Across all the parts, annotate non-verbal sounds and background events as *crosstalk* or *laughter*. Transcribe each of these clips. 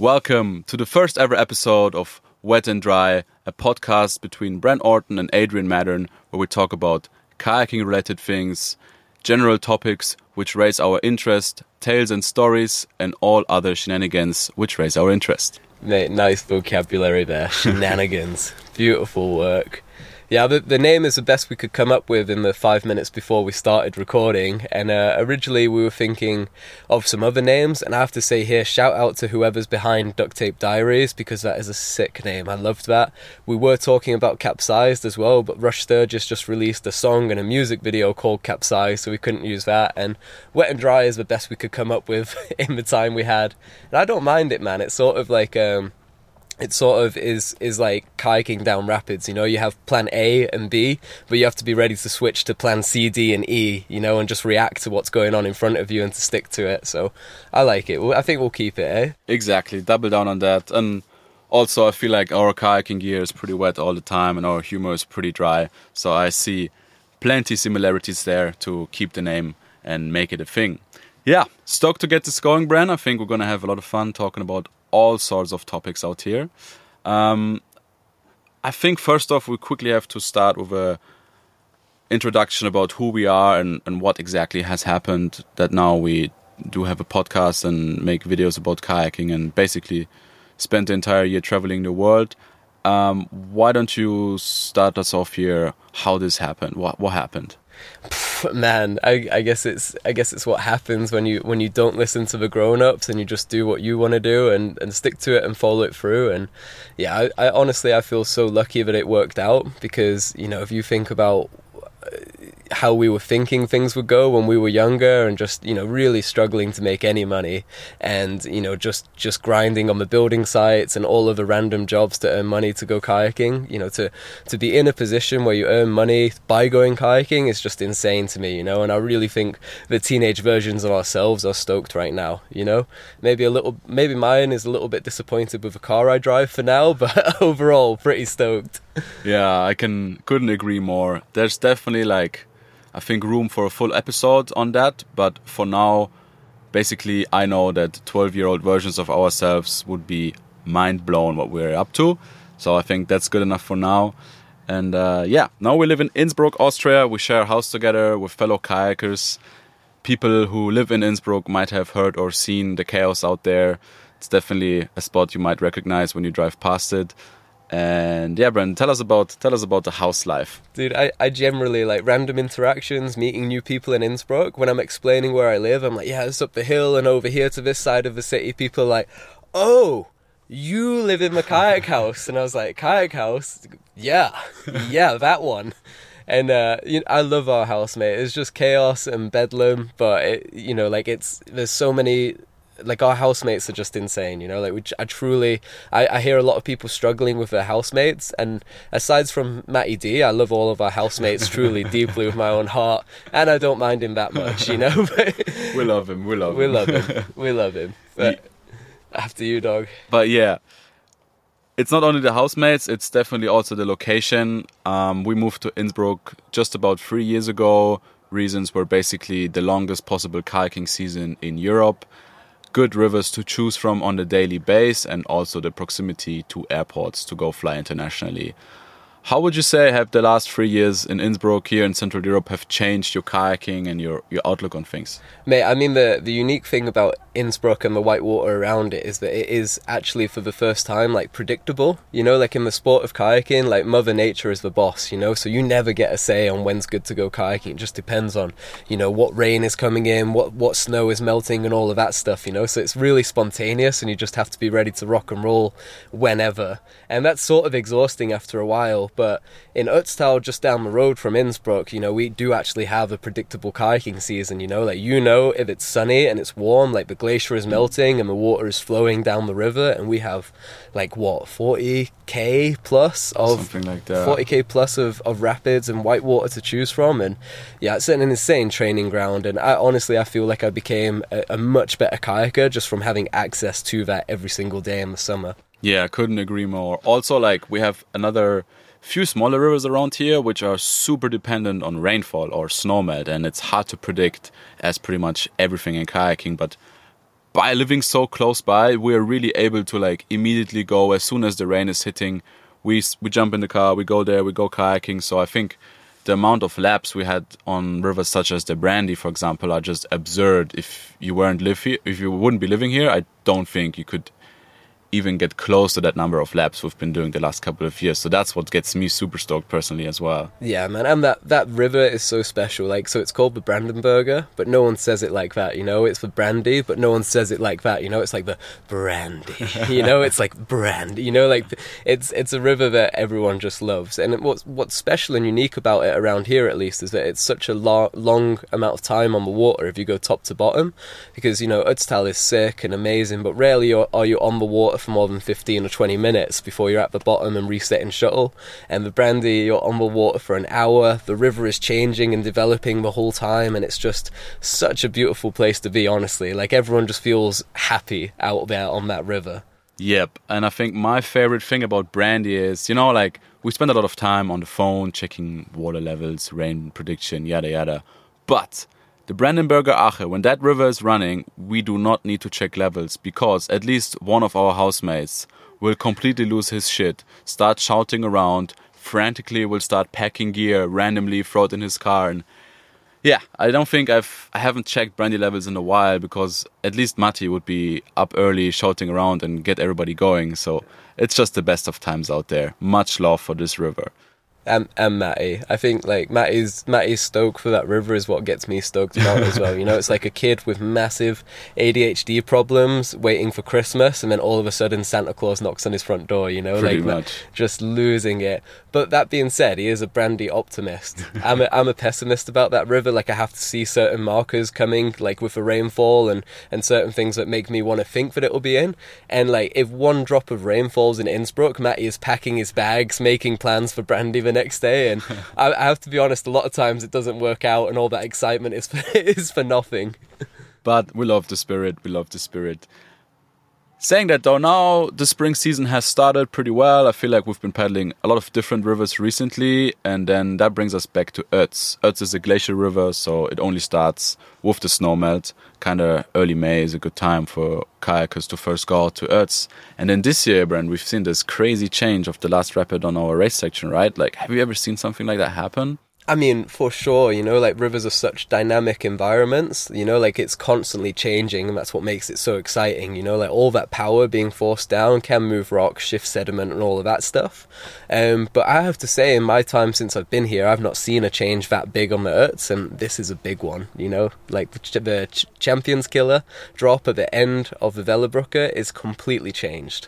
Welcome to the first ever episode of Wet and Dry, a podcast between Bren Orton and Adrian Mattern, where we talk about kayaking related things, general topics which raise our interest, tales and stories, and all other shenanigans which raise our interest. Mate, nice vocabulary there. *laughs* Shenanigans. Beautiful work. Yeah, the, the name is the best we could come up with in the five minutes before we started recording. And uh, originally we were thinking of some other names. And I have to say here, shout out to whoever's behind Duct Tape Diaries because that is a sick name. I loved that. We were talking about Capsized as well, but Rush Sturges just released a song and a music video called Capsized, so we couldn't use that. And Wet and Dry is the best we could come up with *laughs* in the time we had. And I don't mind it, man. It's sort of like. Um, it sort of is is like kayaking down rapids you know you have plan a and b but you have to be ready to switch to plan c d and e you know and just react to what's going on in front of you and to stick to it so i like it i think we'll keep it eh Exactly, double down on that. And also, I feel like our kayaking gear is pretty wet all the time and our humor is pretty dry. So I see plenty similarities there to keep the name and make it a thing. Yeah, stoked to get this going, Bren. I think we're to have a lot of fun talking about all sorts of topics out here. Um, I think first off, we quickly have to start with a introduction about who we are and, and what exactly has happened that now we do have a podcast and make videos about kayaking and basically spend the entire year traveling the world. Um, why don't you start us off here? How this happened? What what happened? *laughs* man I, I guess it's i guess it's what happens when you when you don't listen to the grown-ups and you just do what you want to do and and stick to it and follow it through. And yeah I, I honestly i feel so lucky that it worked out because you know if you think about how we were thinking things would go when we were younger and just you know really struggling to make any money and you know just just grinding on the building sites and all of the random jobs to earn money to go kayaking. You know to to be in a position where you earn money by going kayaking is just insane to me you know and I really think the teenage versions of ourselves are stoked right now you know. Maybe a little maybe mine is a little bit disappointed with the car I drive for now *laughs* but overall pretty stoked. Yeah, I can couldn't agree more. There's definitely like I think room for a full episode on that, but for now basically I know that 12-year-old versions of ourselves would be mind blown what we're up to. So I think that's good enough for now. And uh, yeah, now we live in Innsbruck, Austria. We share a house together with fellow kayakers. People who live in Innsbruck might have heard or seen the chaos out there. It's definitely a spot you might recognize when you drive past it. And yeah, Brendan, tell us about tell us about the house life. Dude, I, I generally like random interactions, meeting new people in Innsbruck. When I'm explaining where I live, I'm like, yeah, it's up the hill and over here to this side of the city. People are like, oh, you live in the kayak house. And I was like, kayak house? Yeah, *laughs* yeah, that one. And uh, you know, I love our house, mate. It's just chaos and bedlam, but it, you know, like it's there's so many like our housemates are just insane you know like we, I truly I, I hear a lot of people struggling with their housemates and aside from Matty D I love all of our housemates *laughs* truly deeply with my own heart and I don't mind him that much you know *laughs* We love him. We love him we love him we love him *laughs* but after you dog But yeah, it's not only the housemates; it's definitely also the location. Um, we moved to Innsbruck just about three years ago. Reasons were basically the longest possible kayaking season in Europe, good rivers to choose from on a daily base, and also the proximity to airports to go fly internationally. How would you say have the last three years in Innsbruck here in Central Europe have changed your kayaking and your, your outlook on things? Mate, I mean the the unique thing about Innsbruck and the white water around it is that it is actually for the first time like predictable. You know, like in the sport of kayaking, like Mother Nature is the boss. You know, so you never get a say on when's good to go kayaking. It just depends on you know what rain is coming in, what what snow is melting, and all of that stuff. You know, so it's really spontaneous, and you just have to be ready to rock and roll whenever. And that's sort of exhausting after a while. But in Ötztal, just down the road from Innsbruck, you know, we do actually have a predictable kayaking season. You know, like you know if it's sunny and it's warm, like the glacier is melting and the water is flowing down the river, and we have like what 40k plus of Something like that. 40k plus of, of rapids and white water to choose from and yeah it's an insane training ground and I honestly I feel like I became a, a much better kayaker just from having access to that every single day in the summer Yeah, I couldn't agree more. Also, like we have another few smaller rivers around here which are super dependent on rainfall or snowmelt, and it's hard to predict as pretty much everything in kayaking. But by living so close by, we're really able to like immediately go as soon as the rain is hitting. We we jump in the car, we go there, we go kayaking. So I think the amount of laps we had on rivers such as the Brandy, for example, are just absurd. If you weren't live here, if you wouldn't be living here, I don't think you could even get close to that number of laps we've been doing the last couple of years. So that's what gets me super stoked personally as well. Yeah, man, and that that river is so special. Like, so it's called the Brandenberger, but no one says it like that. You know, it's the brandy, but no one says it like that. You know, it's like the brandy. *laughs* you know, it's like brandy. You know, like it's it's a river that everyone just loves. And what's what's special and unique about it around here, at least, is that it's such a lo- long amount of time on the water if you go top to bottom, because you know Ötztal is sick and amazing, but rarely are you on the water for more than 15 or 20 minutes before you're at the bottom and resetting shuttle. And the brandy, you're on the water for an hour. The river is changing and developing the whole time, and it's just such a beautiful place to be, honestly. Like everyone just feels happy out there on that river. Yep, and I think my favorite thing about Brandy is, you know, like we spend a lot of time on the phone checking water levels, rain prediction, yada yada. But the Brandenberger Ache, when that river is running, we do not need to check levels because at least one of our housemates will completely lose his shit, start shouting around, frantically will start packing gear randomly, throw it in his car, and yeah, I don't think I've I haven't checked brandy levels in a while because at least Matti would be up early shouting around and get everybody going. So it's just the best of times out there. Much love for this river and and Matty. I think like Matty's Matty's stoke for that river is what gets me stoked about as well. You know, it's like a kid with massive ADHD problems waiting for Christmas, and then all of a sudden Santa Claus knocks on his front door. You know, Pretty like much. just losing it. But that being said, he is a brandy optimist. *laughs* I'm a, I'm a pessimist about that river. Like I have to see certain markers coming, like with the rainfall and and certain things that make me want to think that it will be in. And like if one drop of rain falls in Innsbruck, Matty is packing his bags, making plans for brandy the next day. And *laughs* I, I, have to be honest, a lot of times it doesn't work out, and all that excitement is for, *laughs* is for nothing. But we love the spirit. We love the spirit. Saying that though, now the spring season has started pretty well. I feel like we've been paddling a lot of different rivers recently, and then that brings us back to Ötz. Ötz is a glacial river, so it only starts with the snow melt. Kind of early May is a good time for kayakers to first go out to Ötz. And then this year, Bren, we've seen this crazy change of the last rapid on our race section, right? Like, have you ever seen something like that happen? I mean, for sure, you know, like rivers are such dynamic environments, you know, like it's constantly changing, and that's what makes it so exciting, you know, like all that power being forced down can move rock, shift sediment, and all of that stuff. Um, but I have to say, in my time since I've been here, I've not seen a change that big on the Ötz, and this is a big one, you know, like the, the ch- Champions Killer drop at the end of the Wellerbrücke is completely changed.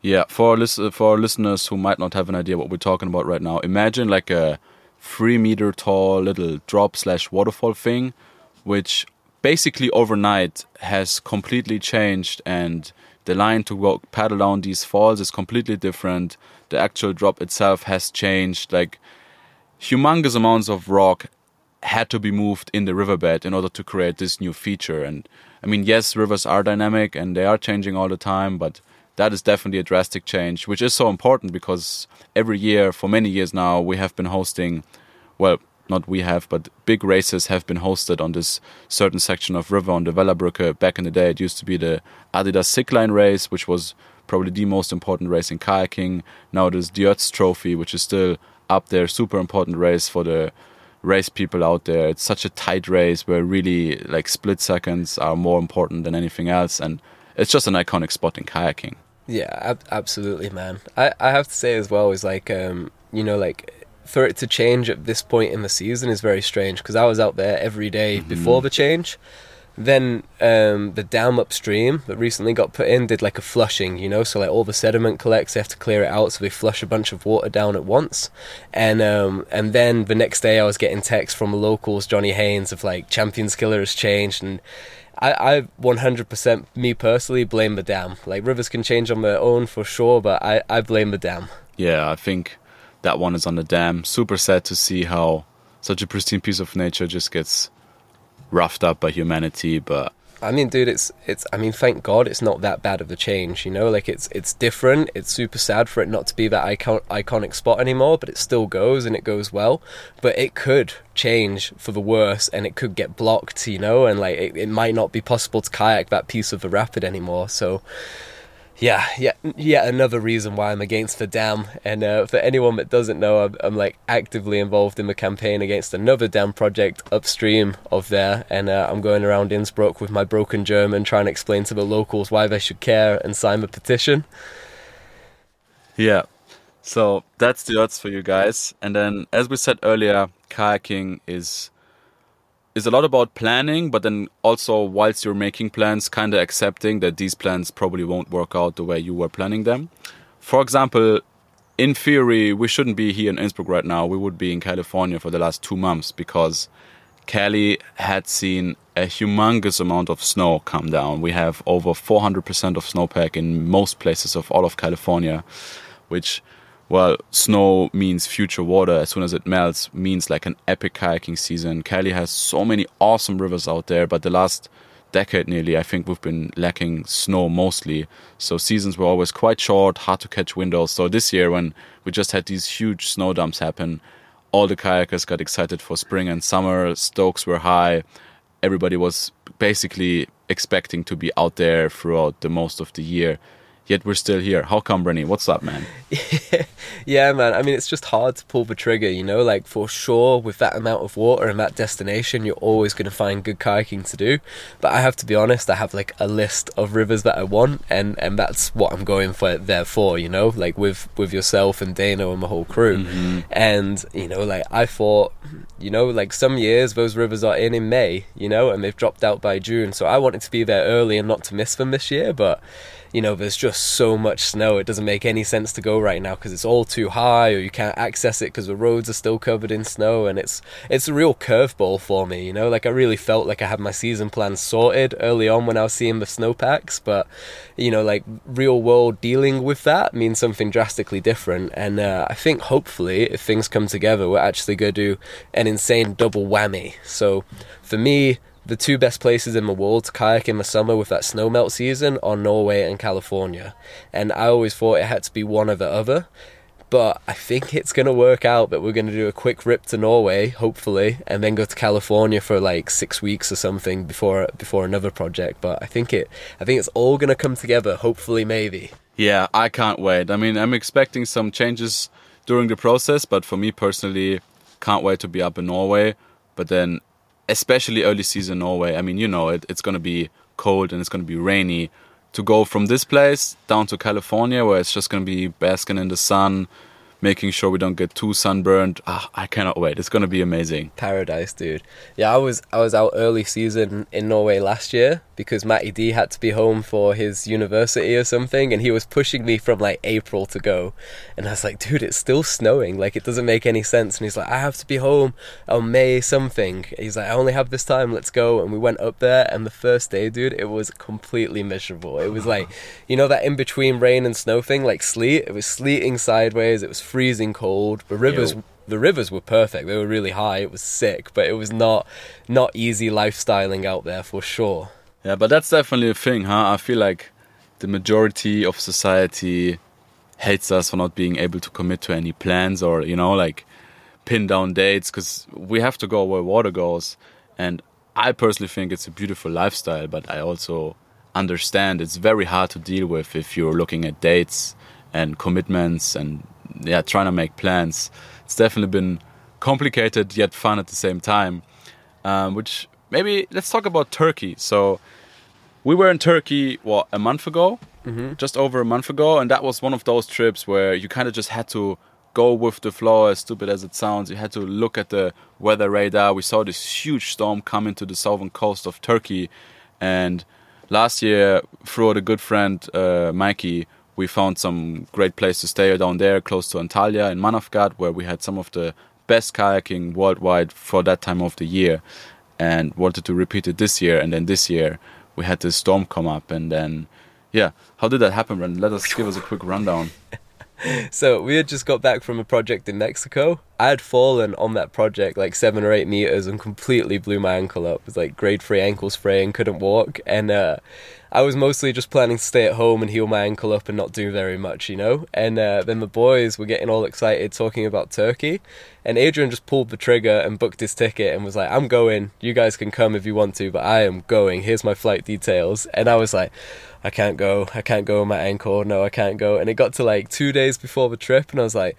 Yeah, for for listeners who might not have an idea what we're talking about right now, imagine like a three meter tall little drop slash waterfall thing, which basically overnight has completely changed and the line to go paddle down these falls is completely different. The actual drop itself has changed. Like humongous amounts of rock had to be moved in the riverbed in order to create this new feature. And I mean, yes, rivers are dynamic and they are changing all the time, but that is definitely a drastic change, which is so important because every year, for many years now, we have been hosting, well, not we have, but big races have been hosted on this certain section of river on the Wellerbrücke. Back in the day, it used to be the Adidas Sickline race, which was probably the most important race in kayaking. Now there's the Ötz Trophy, which is still up there, super important race for the race people out there. It's such a tight race where really like split seconds are more important than anything else, and it's just an iconic spot in kayaking. Yeah, ab- absolutely, man. I, I have to say as well is like um, you know like for it to change at this point in the season is very strange because I was out there every day mm-hmm. before the change. Then um, the dam upstream that recently got put in did like a flushing, you know, so like all the sediment collects, they have to clear it out, so they flush a bunch of water down at once. And um, and then the next day I was getting texts from locals, Johnny Haynes, of like Champions Killer has changed and I, I 100% me personally blame the dam. Like rivers can change on their own for sure, but I, I blame the dam. Yeah, I think that one is on the dam. Super sad to see how such a pristine piece of nature just gets roughed up by humanity, but I mean, dude, it's it's. I mean, thank God it's not that bad of a change. You know, like it's it's different. It's super sad for it not to be that icon, iconic spot anymore, but it still goes and it goes well. But it could change for the worse, and it could get blocked. You know, and like it, it might not be possible to kayak that piece of the rapid anymore. So yeah, yeah, yet another reason why I'm against the dam. And uh, for anyone that doesn't know, I'm, I'm, like actively involved in the campaign against another dam project upstream of there. And uh, I'm going around Innsbruck with my broken German, trying to explain to the locals why they should care and sign the petition. Yeah, so that's the odds for you guys. And then, as we said earlier, kayaking is is a lot about planning, but then also whilst you're making plans, kind of accepting that these plans probably won't work out the way you were planning them. For example, in theory, we shouldn't be here in Innsbruck right now. We would be in California for the last two months because Cali had seen a humongous amount of snow come down. We have over 400% of snowpack in most places of all of California, which well, snow means future water as soon as it melts, means like an epic kayaking season. Cali has so many awesome rivers out there, but the last decade nearly, I think we've been lacking snow mostly. So seasons were always quite short, hard to catch windows. So this year, when we just had these huge snow dumps happen, all the kayakers got excited for spring and summer. Stokes were high. Everybody was basically expecting to be out there throughout the most of the year yet we're still here. How come, Brenny? What's up, man? *laughs* yeah, man. I mean, it's just hard to pull the trigger, you know? Like, for sure, with that amount of water and that destination, you're always going to find good kayaking to do. But I have to be honest, I have like a list of rivers that I want, and, and that's what I'm going for there for, you know? Like, with, with yourself and Dano and the whole crew. Mm-hmm. And, you know, like, I thought, you know, like some years those rivers are in in May, you know, and they've dropped out by June. So I wanted to be there early and not to miss them this year, but you know, there's just so much snow. It doesn't make any sense to go right now because it's all too high, or you can't access it because the roads are still covered in snow, and it's it's a real curveball for me. You know, like I really felt like I had my season plan sorted early on when I was seeing the snowpacks, but you know, like real world dealing with that means something drastically different. And uh, I think hopefully, if things come together, we're actually going to do an insane double whammy. So for me the two best places in the world to kayak in the summer with that snow melt season are Norway and California. And I always thought it had to be one or the other. But I think it's going to work out that we're going to do a quick rip to Norway, hopefully, and then go to California for like six weeks or something before before another project. But I think it, I think it's all going to come together. Hopefully, maybe. Yeah, I can't wait. I mean, I'm expecting some changes during the process, but for me personally, can't wait to be up in Norway. But then especially early season Norway. I mean, you know, it, it's going to be cold and it's going to be rainy. To go from this place down to California, where it's just going to be basking in the sun, making sure we don't get too sunburned. Ah, I cannot wait. It's going to be amazing. Paradise, dude. Yeah, I was I was out early season in Norway last year because Matty D had to be home for his university or something, and he was pushing me from like April to go, and I was like, dude, it's still snowing. Like it doesn't make any sense. And he's like, I have to be home on May something. He's like, I only have this time. Let's go. And we went up there, and the first day, dude, it was completely miserable. It was like, you know, that in between rain and snow thing, like sleet. It was sleeting sideways. It was freezing cold. The rivers. Ew. The rivers were perfect. They were really high. It was sick, but it was not not easy lifestyling out there for sure. Yeah, but that's definitely a thing, huh? I feel like the majority of society hates us for not being able to commit to any plans or you know like pin down dates because we have to go where water goes. And I personally think it's a beautiful lifestyle, but I also understand it's very hard to deal with if you're looking at dates and commitments and yeah, trying to make plans. It's definitely been complicated yet fun at the same time. Um, which maybe let's talk about Turkey. So we were in Turkey what a month ago, mm-hmm. just over a month ago, and that was one of those trips where you kind of just had to go with the flow. As stupid as it sounds, you had to look at the weather radar. We saw this huge storm coming to the southern coast of Turkey, and last year, through a good friend uh, Mikey, we found some great place to stay down there, close to Antalya in Manavgat, where we had some of the best kayaking worldwide for that time of the year, and wanted to repeat it this year. And then this year, we had this storm come up, and then yeah, how did that happen, Brendan? Let us give us a quick rundown. *laughs* so we had just got back from a project in Mexico. I had fallen on that project like seven or eight meters and completely blew my ankle up. It was like grade three ankle spray and couldn't walk. And uh, I was mostly just planning to stay at home and heal my ankle up and not do very much, you know. And uh, then the boys were getting all excited talking about Turkey, and Adrian just pulled the trigger and booked his ticket and was like, "I'm going. You guys can come if you want to, but I am going. Here's my flight details." And I was like. I can't go. I can't go with my ankle. No, I can't go. And it got to like two days before the trip, and I was like,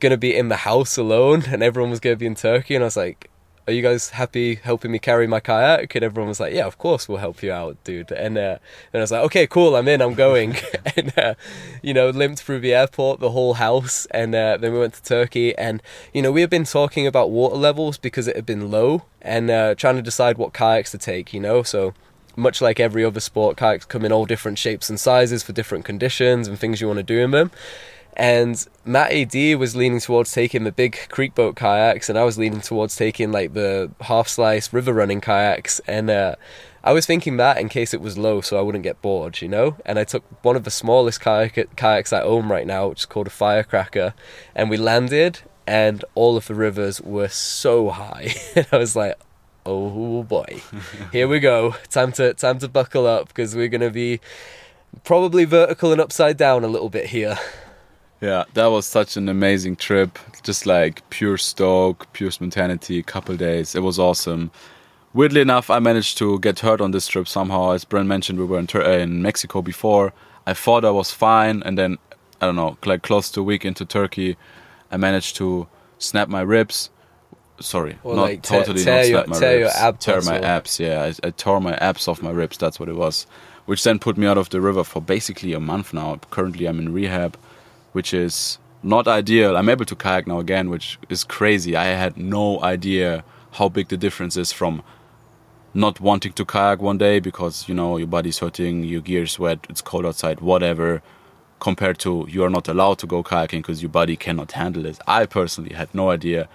gonna be in the house alone, and everyone was gonna be in Turkey, and I was like, are you guys happy helping me carry my kayak? And everyone was like, yeah, of course we'll help you out, dude. And uh, and I was like, okay, cool, I'm in, I'm going. *laughs* *laughs* and uh, you know, limped through the airport, the whole house, and uh, then we went to Turkey. And you know, we had been talking about water levels because it had been low, and uh, trying to decide what kayaks to take. You know, so much like every other sport, kayaks come in all different shapes and sizes for different conditions and things you want to do in them. And Matty D was leaning towards taking the big creek boat kayaks, and I was leaning towards taking like the half slice river running kayaks. And uh, I was thinking that in case it was low, so I wouldn't get bored, you know. And I took one of the smallest kayak- kayaks I own right now, which is called a Firecracker, and we landed, and all of the rivers were so high, *laughs* and I was like, "Oh boy, *laughs* here we go! Time to time to buckle up because we're gonna be." Probably vertical and upside down a little bit here. Yeah, that was such an amazing trip. Just like pure stoke, pure spontaneity, a couple days. It was awesome. Weirdly enough, I managed to get hurt on this trip somehow. As Bren mentioned, we were in, Tur- uh, in Mexico before. I thought I was fine, and then I don't know, like close to a week into Turkey, I managed to snap my ribs. Sorry, Or not like tear- totally tear not your- snap my tear your ribs. ab tear my abs. Yeah, I, I tore my abs off my ribs. That's what it was. Which then put me out of the river for basically a month now. Currently, I'm in rehab which is not ideal. I'm able to kayak now again, which is crazy. I had no idea how big the difference is from not wanting to kayak one day because you know your body's hurting, your gear's wet, it's cold outside, whatever, compared to you are not allowed to go kayaking because your body cannot handle it. I personally had no idea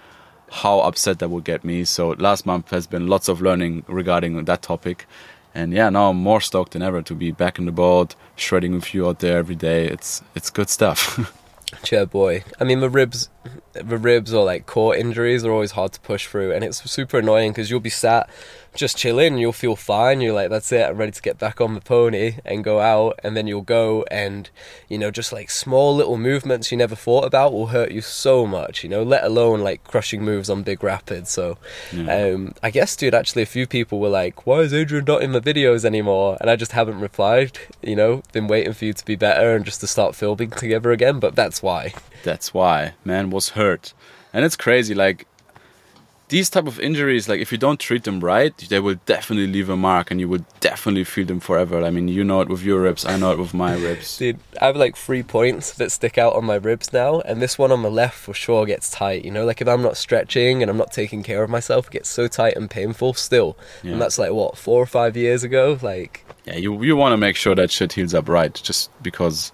how upset that would get me. So last month has been lots of learning regarding that topic. And yeah, now I'm more stoked than ever to be back in the boat, shredding with you out there every day. It's it's good stuff. *laughs* Chair boy. I mean, the ribs, the ribs or like core injuries are always hard to push through, and it's super annoying because you'll be sat just chilling, and you'll feel fine. You're like, that's it, I'm ready to get back on the pony and go out, and then you'll go, and you know, just like small little movements you never thought about will hurt you so much. You know, let alone like crushing moves on big rapids. So, um, I guess, dude, actually, a few people were like, "Why is Adrian not in the videos anymore?" And I just haven't replied. You know, been waiting for you to be better and just to start filming together again. But that's why. That's why man was hurt, and it's crazy. Like these type of injuries, like if you don't treat them right, they will definitely leave a mark, and you will definitely feel them forever. I mean, you know it with your ribs, I know it with my ribs. *laughs* Dude, I have like three points that stick out on my ribs now, and this one on my left for sure gets tight. You know, like if I'm not stretching and I'm not taking care of myself, it gets so tight and painful still. Yeah. And that's like what four or five years ago. Like, Yeah, you you want to make sure that shit heals up right, just because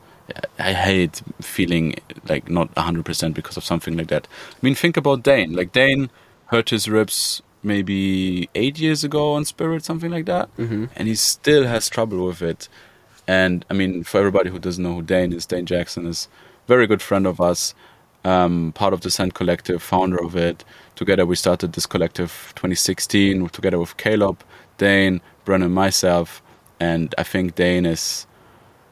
I hate feeling like not hundred percent because of something like that. I mean, think about Dane. Like Dane hurt his ribs maybe eight years ago on Spirit, something like that, mm-hmm. and he still has trouble with it. And I mean, for everybody who doesn't know who Dane is, Dane Jackson is a very good friend of us, um, part of the Sand Collective, founder of it. Together, we started this collective 2016 together with Caleb, Dane, Brennan, myself, and I think Dane is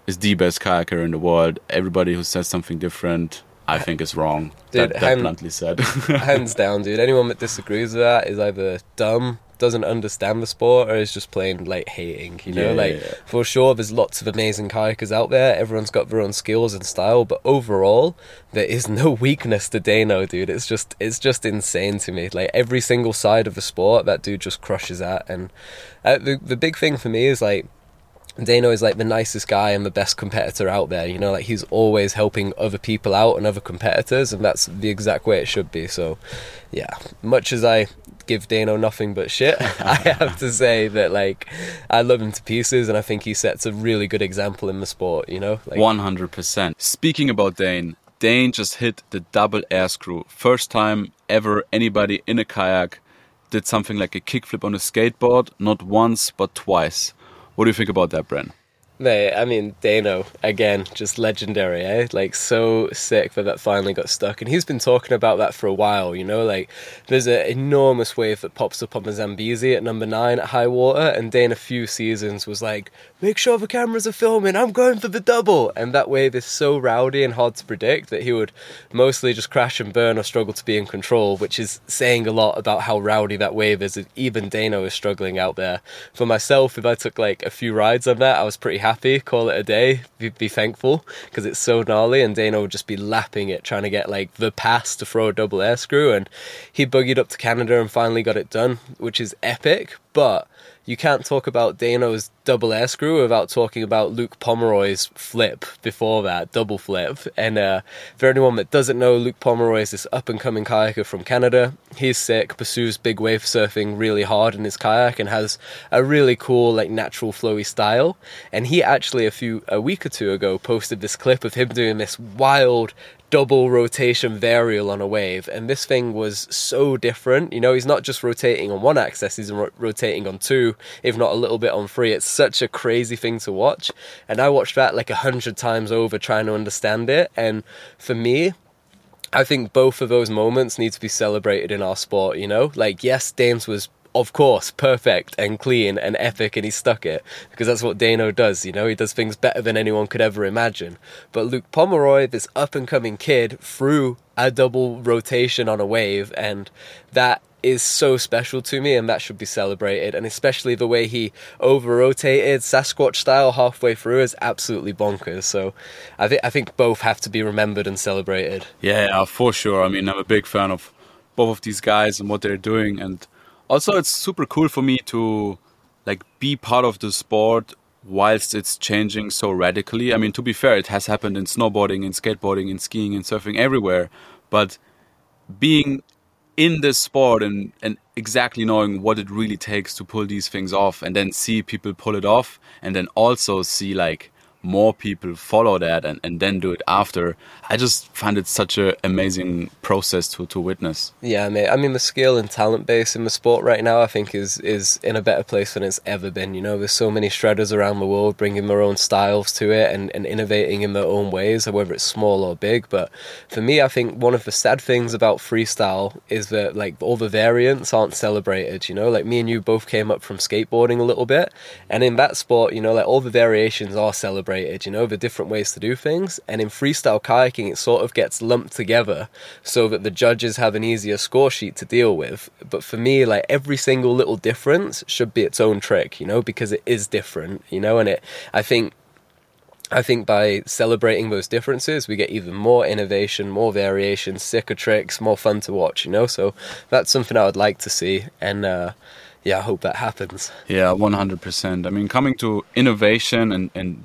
is the best kayaker in the world. Everybody who says something different, I think is wrong. Dude, that, that hand- bluntly said. *laughs* hands down, dude. Anyone that disagrees with that is either dumb, doesn't understand the sport, or is just plain like hating. You know, Yeah, like yeah, for sure, there's lots of amazing kayakers out there. Everyone's got their own skills and style, but overall, there is no *laughs* weakness to Dano, dude. It's just, it's just insane to me. Like every single side of the sport, that dude just crushes at. And uh, the the big thing for me is like. Dano is like the nicest guy and the best competitor out there. You know, like he's always helping other people out and other competitors, and that's the exact way it should be. So, yeah, much as I give Dano nothing but shit, *laughs* I have to say that like I love him to pieces, and I think he sets a really good example in the sport. You know, 100%. Speaking about Dane, Dane just hit the double air screw. First time ever anybody in a kayak did something like a kickflip on a skateboard, not once but twice. What do you think about that, Bren? Mate, I mean, Dano, again, just legendary, eh? Like, so sick that that finally got stuck. And he's been talking about that for a while, you know? Like, there's an enormous wave that pops up on the Zambezi at number nine at high water, and Dane a few seasons was like, make sure the cameras are filming, I'm going for the double. And that wave is so rowdy and hard to predict that he would mostly just crash and burn or struggle to be in control, which is saying a lot about how rowdy that wave is. Even Dano is struggling out there. For myself, if I took like a few rides on that, I was pretty happy happy, call it a day, be, be thankful because it's so gnarly. And Dana would just be lapping it, trying to get like the pass to throw a double air screw. And he buggied up to Canada and finally got it done, which is epic. But you can't talk about Dano's double air screw without talking about Luke Pomeroy's flip before that, double flip. And uh, for anyone that doesn't know, Luke Pomeroy is this up and coming kayaker from Canada. He's sick, pursues big wave surfing really hard in his kayak, and has a really cool, like natural flowy style. And he actually a few a week or two ago posted this clip of him doing this wild double rotation varial on a wave and this thing was so different you know he's not just rotating on one axis he's ro- rotating on two if not a little bit on three it's such a crazy thing to watch and i watched that like a hundred times over trying to understand it and for me I think both of those moments need to be celebrated in our sport, you know? Like, yes, Dames was of course, perfect and clean and epic, and he stuck it because that's what Dano does. You know, he does things better than anyone could ever imagine. But Luke Pomeroy, this up and coming kid, threw a double rotation on a wave, and that is so special to me and that should be celebrated and especially the way he over rotated Sasquatch style halfway through is absolutely bonkers so I think I think both have to be remembered and celebrated yeah for sure I mean I'm a big fan of both of these guys and what they're doing and also it's super cool for me to like be part of the sport whilst it's changing so radically. I mean, to be fair, it has happened in snowboarding, in skateboarding, in skiing, and surfing everywhere. But being in this sport and, and exactly knowing what it really takes to pull these things off and then see people pull it off and then also see like more people follow that and, and then do it after. I just find it such an amazing process to, to witness. Yeah, mate. I mean, the skill and talent base in the sport right now, I think, is is in a better place than it's ever been. You know, there's so many shredders around the world bringing their own styles to it and, and innovating in their own ways, whether it's small or big. But for me, I think one of the sad things about freestyle is that like all the variants aren't celebrated. You know, like me and you both came up from skateboarding a little bit, and in that sport, you know, like all the variations are celebrated celebrated, you know, the different ways to do things. And in freestyle kayaking, it sort of gets lumped together so that the judges have an easier score sheet to deal with. But for me, like every single little difference should be its own trick, you know, because it is different, you know, and it, I think I think by celebrating those differences, we get even more innovation, more variation, sicker tricks, more fun to watch, you know? So that's something I would like to see. And, uh, yeah, I hope that happens. Yeah, 100%. I mean, coming to innovation and, and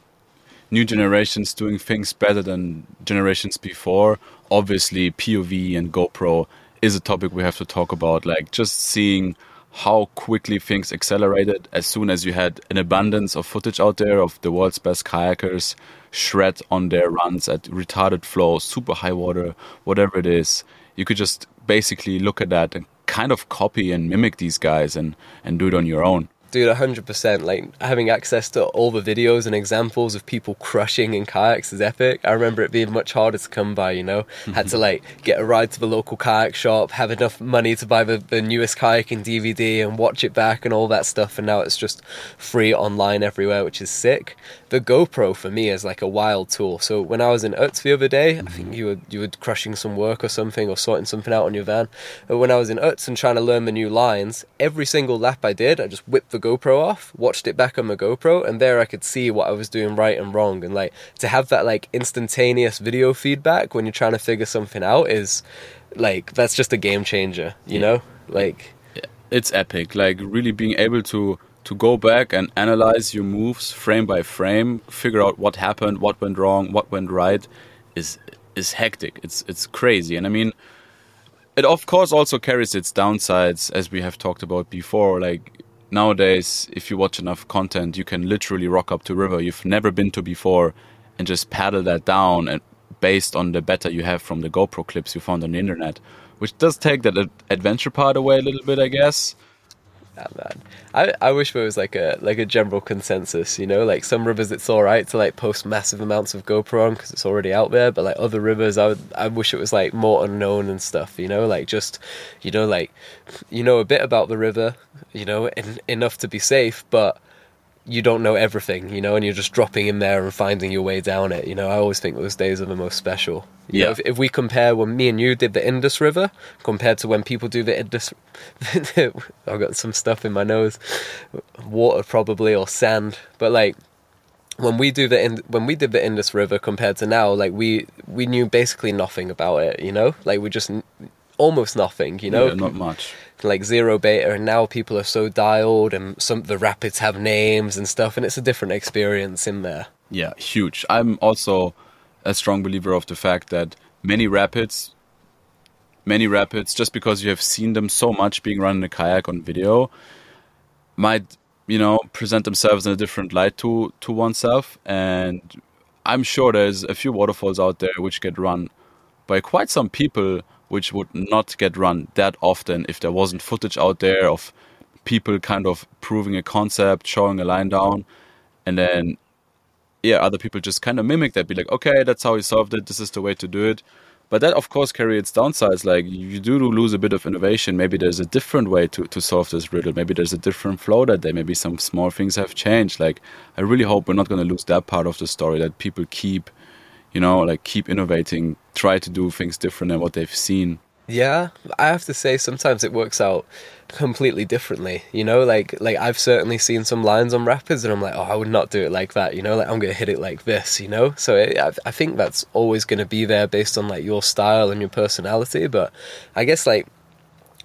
new generations doing things better than generations before. Obviously, POV and GoPro is a topic we have to talk about. Like just seeing how quickly things accelerated as soon as you had an abundance of footage out there of the world's best kayakers shred on their runs at retarded flow, super high water, whatever it is. You could just basically look at that and kind of copy and mimic these guys and, and do it on your own. Dude, 100%. Like, having access to all the videos and examples of people crushing in kayaks is epic. I remember it being much harder to come by, you know? *laughs* Had to, like, get a ride to the local kayak shop, have enough money to buy the, the newest kayak and DVD and watch it back and all that stuff. And now it's just free online everywhere, which is sick. The GoPro for me is like a wild tool. So, when I was in Ötz the other day, I think mm-hmm. you were, you were crushing some work or something or sorting something out on your van. But when I was in Ötz and trying to learn the new lines, every single lap I did, I just whipped the GoPro off, watched it back on my GoPro, and there I could see what I was doing right and wrong. And like to have that like instantaneous video feedback when you're trying to figure something out is like that's just a game changer, you yeah. know? Like it's epic. Like really being able to to go back and analyze your moves frame by frame, figure out what happened, what went wrong, what went right is is hectic. It's it's crazy. And I mean it of course also carries its downsides as we have talked about before like nowadays, if you watch enough content, you can literally rock up to a river you've never been to before and just paddle that down and based on the beta you have from the GoPro clips you found on the internet, which does take that adventure part away a little bit, I guess. Man. I, I wish there was like a like a general consensus, you know, like some rivers it's all right to like post massive amounts of GoPro on because it's already out there, but like other rivers, I would I wish it was like more unknown and stuff, you know, like just you know like you know a bit about the river, you know, en- enough to be safe, but you don't know everything, you know, and you're just dropping in there and finding your way down it. You know, I always think those days are the most special. You Yeah. know, if, if we compare when me and you did the Indus River compared to when people do the Indus, *laughs* I've got some stuff in my nose, water probably or sand, but like when we do the Ind- when we did the Indus River compared to now, like we we knew basically nothing about it. You know, like we just almost nothing. You know, Yeah, not much. like zero beta and now people are so dialed and some the rapids have names and stuff and it's a different experience in there Yeah, huge. I'm also a strong believer of the fact that many rapids, many rapids, just because you have seen them so much being run in a kayak on video, might you know present themselves in a different light to to oneself. And I'm sure there's a few waterfalls out there which get run by quite some people, which would not get run that often if there wasn't footage out there of people kind of proving a concept, showing a line down, and then yeah, other people just kind of mimic that, be like, okay, that's how he solved it. This is the way to do it. But that, of course, carries its downsides. Like you do lose a bit of innovation. Maybe there's a different way to, to solve this riddle. Maybe there's a different flow that day. Maybe some small things have changed. Like I really hope we're not going to lose that part of the story. That people keep, you know, like keep innovating, try to do things different than what they've seen. yeah i have to say sometimes it works out completely differently you know like like i've certainly seen some lines on rappers, and i'm like oh i would not do it like that you know like i'm gonna hit it like this you know so it, I, I think that's always gonna be there based on like your style and your personality but i guess like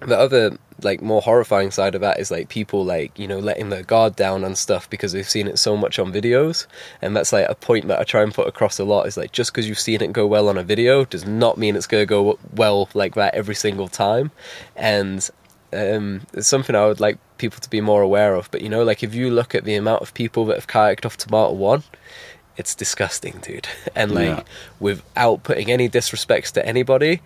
the other like more horrifying side of that is like people like you know letting their guard down and stuff because they've seen it so much on videos and that's like a point that i try and put across a lot is like just because you've seen it go well on a video does not mean it's going to go well like that every single time and um, it's something I would like people to be more aware of. But you know, like if you look at the amount of people that have kayaked off Tomata One, it's disgusting, dude. *laughs* And like, Yeah. without putting any disrespects to anybody,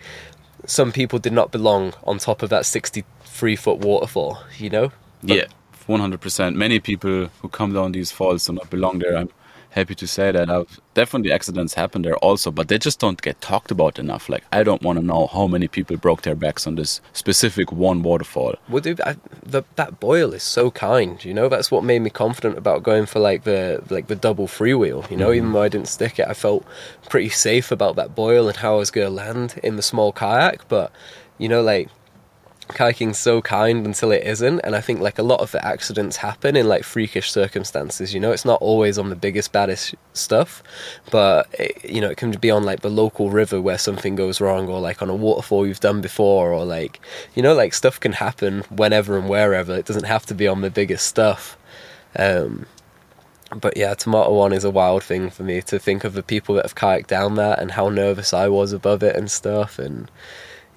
some people did not belong on top of that sixty-three foot waterfall. You know? But- yeah, one hundred percent. Many people who come down these falls do not belong there. I'm happy to say that. I've, definitely accidents happen there also, but they just don't get talked about enough. Like I don't want to know how many people broke their backs on this specific one waterfall. Well, dude, I, the, that boil is so kind. You know, that's what made me confident about going for like the like the double freewheel. You know, mm-hmm. even though I didn't stick it, I felt pretty safe about that boil and how I was going to land in the small kayak. But you know, like kayaking's so kind until it isn't, and I think like a lot of the accidents happen in like freakish circumstances. You know, it's not always on the biggest baddest stuff, but it, you know, it can be on like the local river where something goes wrong, or like on a waterfall you've done before, or like you know, like stuff can happen whenever and wherever. It doesn't have to be on the biggest stuff. Um, but yeah, Tomata One is a wild thing for me to think of the people that have kayaked down that and how nervous I was above it and stuff. And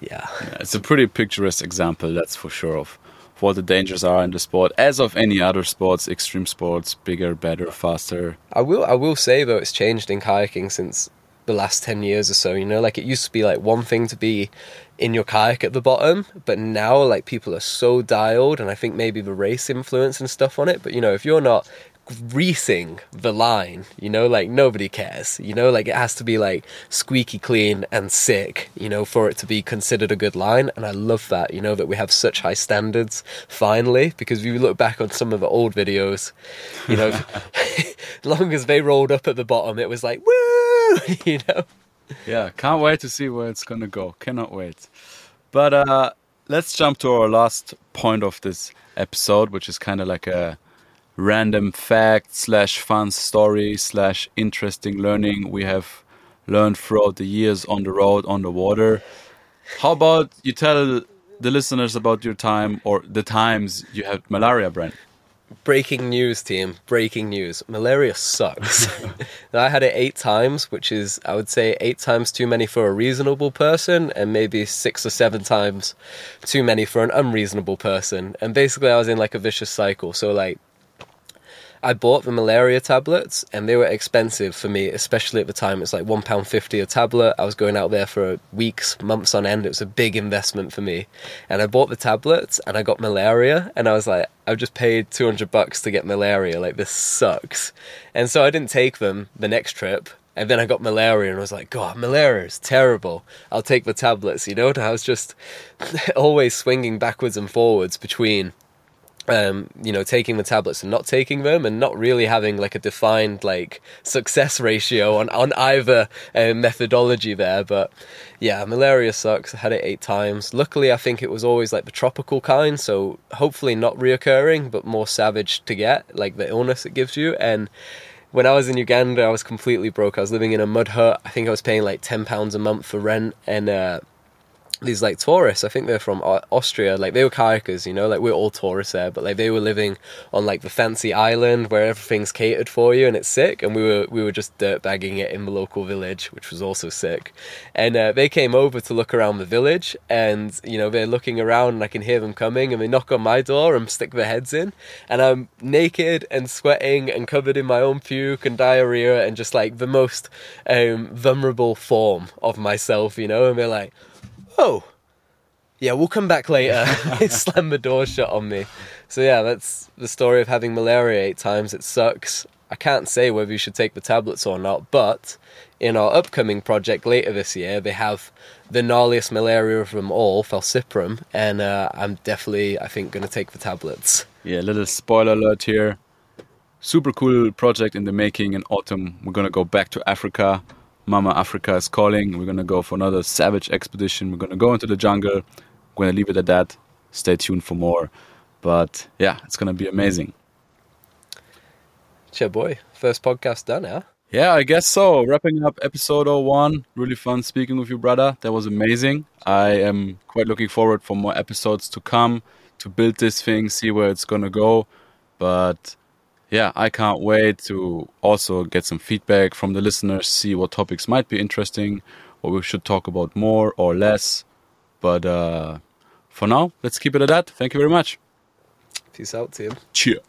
yeah, Yeah, it's a pretty picturesque example, that's for sure, of what the dangers are in the sport, as of any other sports, extreme sports, bigger, better, faster. I will I will say though it's changed in kayaking since the last 10 years or so you know? Like it used to be like one thing to be in your kayak at the bottom but now like people are so dialed and I think maybe the race influence and stuff on it but you know if you're not greasing the line you know like nobody cares you know like it has to be like squeaky clean and sick you know for it to be considered a good line and I love that you know that we have such high standards finally because you look back on some of the old videos you know *laughs* *laughs* long as they rolled up at the bottom, it was like woo, *laughs* you know. Yeah, can't wait to see where it's gonna go. Cannot wait. But uh, let's jump to our last point of this episode, which is kind of like a random fact slash fun story slash interesting learning we have learned throughout the years on the road, on the water. How about you tell the listeners about your time or the times you had malaria, Bren? Breaking news, team! Breaking news: malaria sucks. *laughs* *laughs* I had it eight times, which is I would say eight times too many for a reasonable person, and maybe six or seven times too many for an unreasonable person. And basically, I was in like a vicious cycle. So like. I bought the malaria tablets and they were expensive for me, especially at the time. It's like one pound fifty a tablet. I was going out there for weeks, months on end. It was a big investment for me, and I bought the tablets and I got malaria, and I was like, I've just paid two hundred bucks to get malaria. Like this sucks, and so I didn't take them the next trip. And then I got malaria and I was like, God, malaria is terrible. I'll take the tablets, you know? And I was just *laughs* always swinging backwards and forwards between um, you know, taking the tablets and not taking them, and not really having like a defined like success *laughs* ratio on on either uh, methodology there. But yeah, malaria sucks. I had it eight times. Luckily, I think it was always like the tropical kind, so hopefully not reoccurring, but more savage to get, like the illness it gives you. And when I was in Uganda, I was completely broke. I was living in a mud hut. I think I was paying like ten pounds a month for rent, and uh, these like tourists i think they're from austria like they were kayakers you know like we're all tourists there but like they were living on like the fancy island where everything's catered for you and it's sick and we were we were just dirt bagging it in the local village which was also sick. And uh, they came over to look around the village and you know they're looking around and i can hear them coming and they knock on my door and stick their heads in. And i'm naked and sweating and covered in my own puke and diarrhea and just like the most um, vulnerable form of myself you know? And they're like oh, yeah, we'll come back later. *laughs* *laughs* it slammed the door shut on me. So yeah, that's the story of having malaria eight times. It sucks. I can't say whether you should take the tablets or not, but in our upcoming project later this year, they have the gnarliest malaria of them all, falciparum, and uh, I'm definitely, I think, going to take the tablets. Yeah, little spoiler alert here. Super cool project in the making. In autumn, we're going to go back to Africa Mama Africa is calling. We're gonna go for another savage expedition. We're gonna go into the jungle. We're gonna leave it at that. Stay tuned for more. But yeah, it's gonna be amazing. Cheer boy, first podcast done, yeah? Yeah, I guess so. Wrapping up episode 01. Really fun speaking with you, brother. That was amazing. I am quite looking forward for more episodes to come to build this thing, see where it's gonna go. But yeah, I can't wait to also get some feedback from the listeners, see what topics might be interesting, what we should talk about more or less. But uh, for now, let's keep it at that. Thank you very much. Peace out, team. Cheers.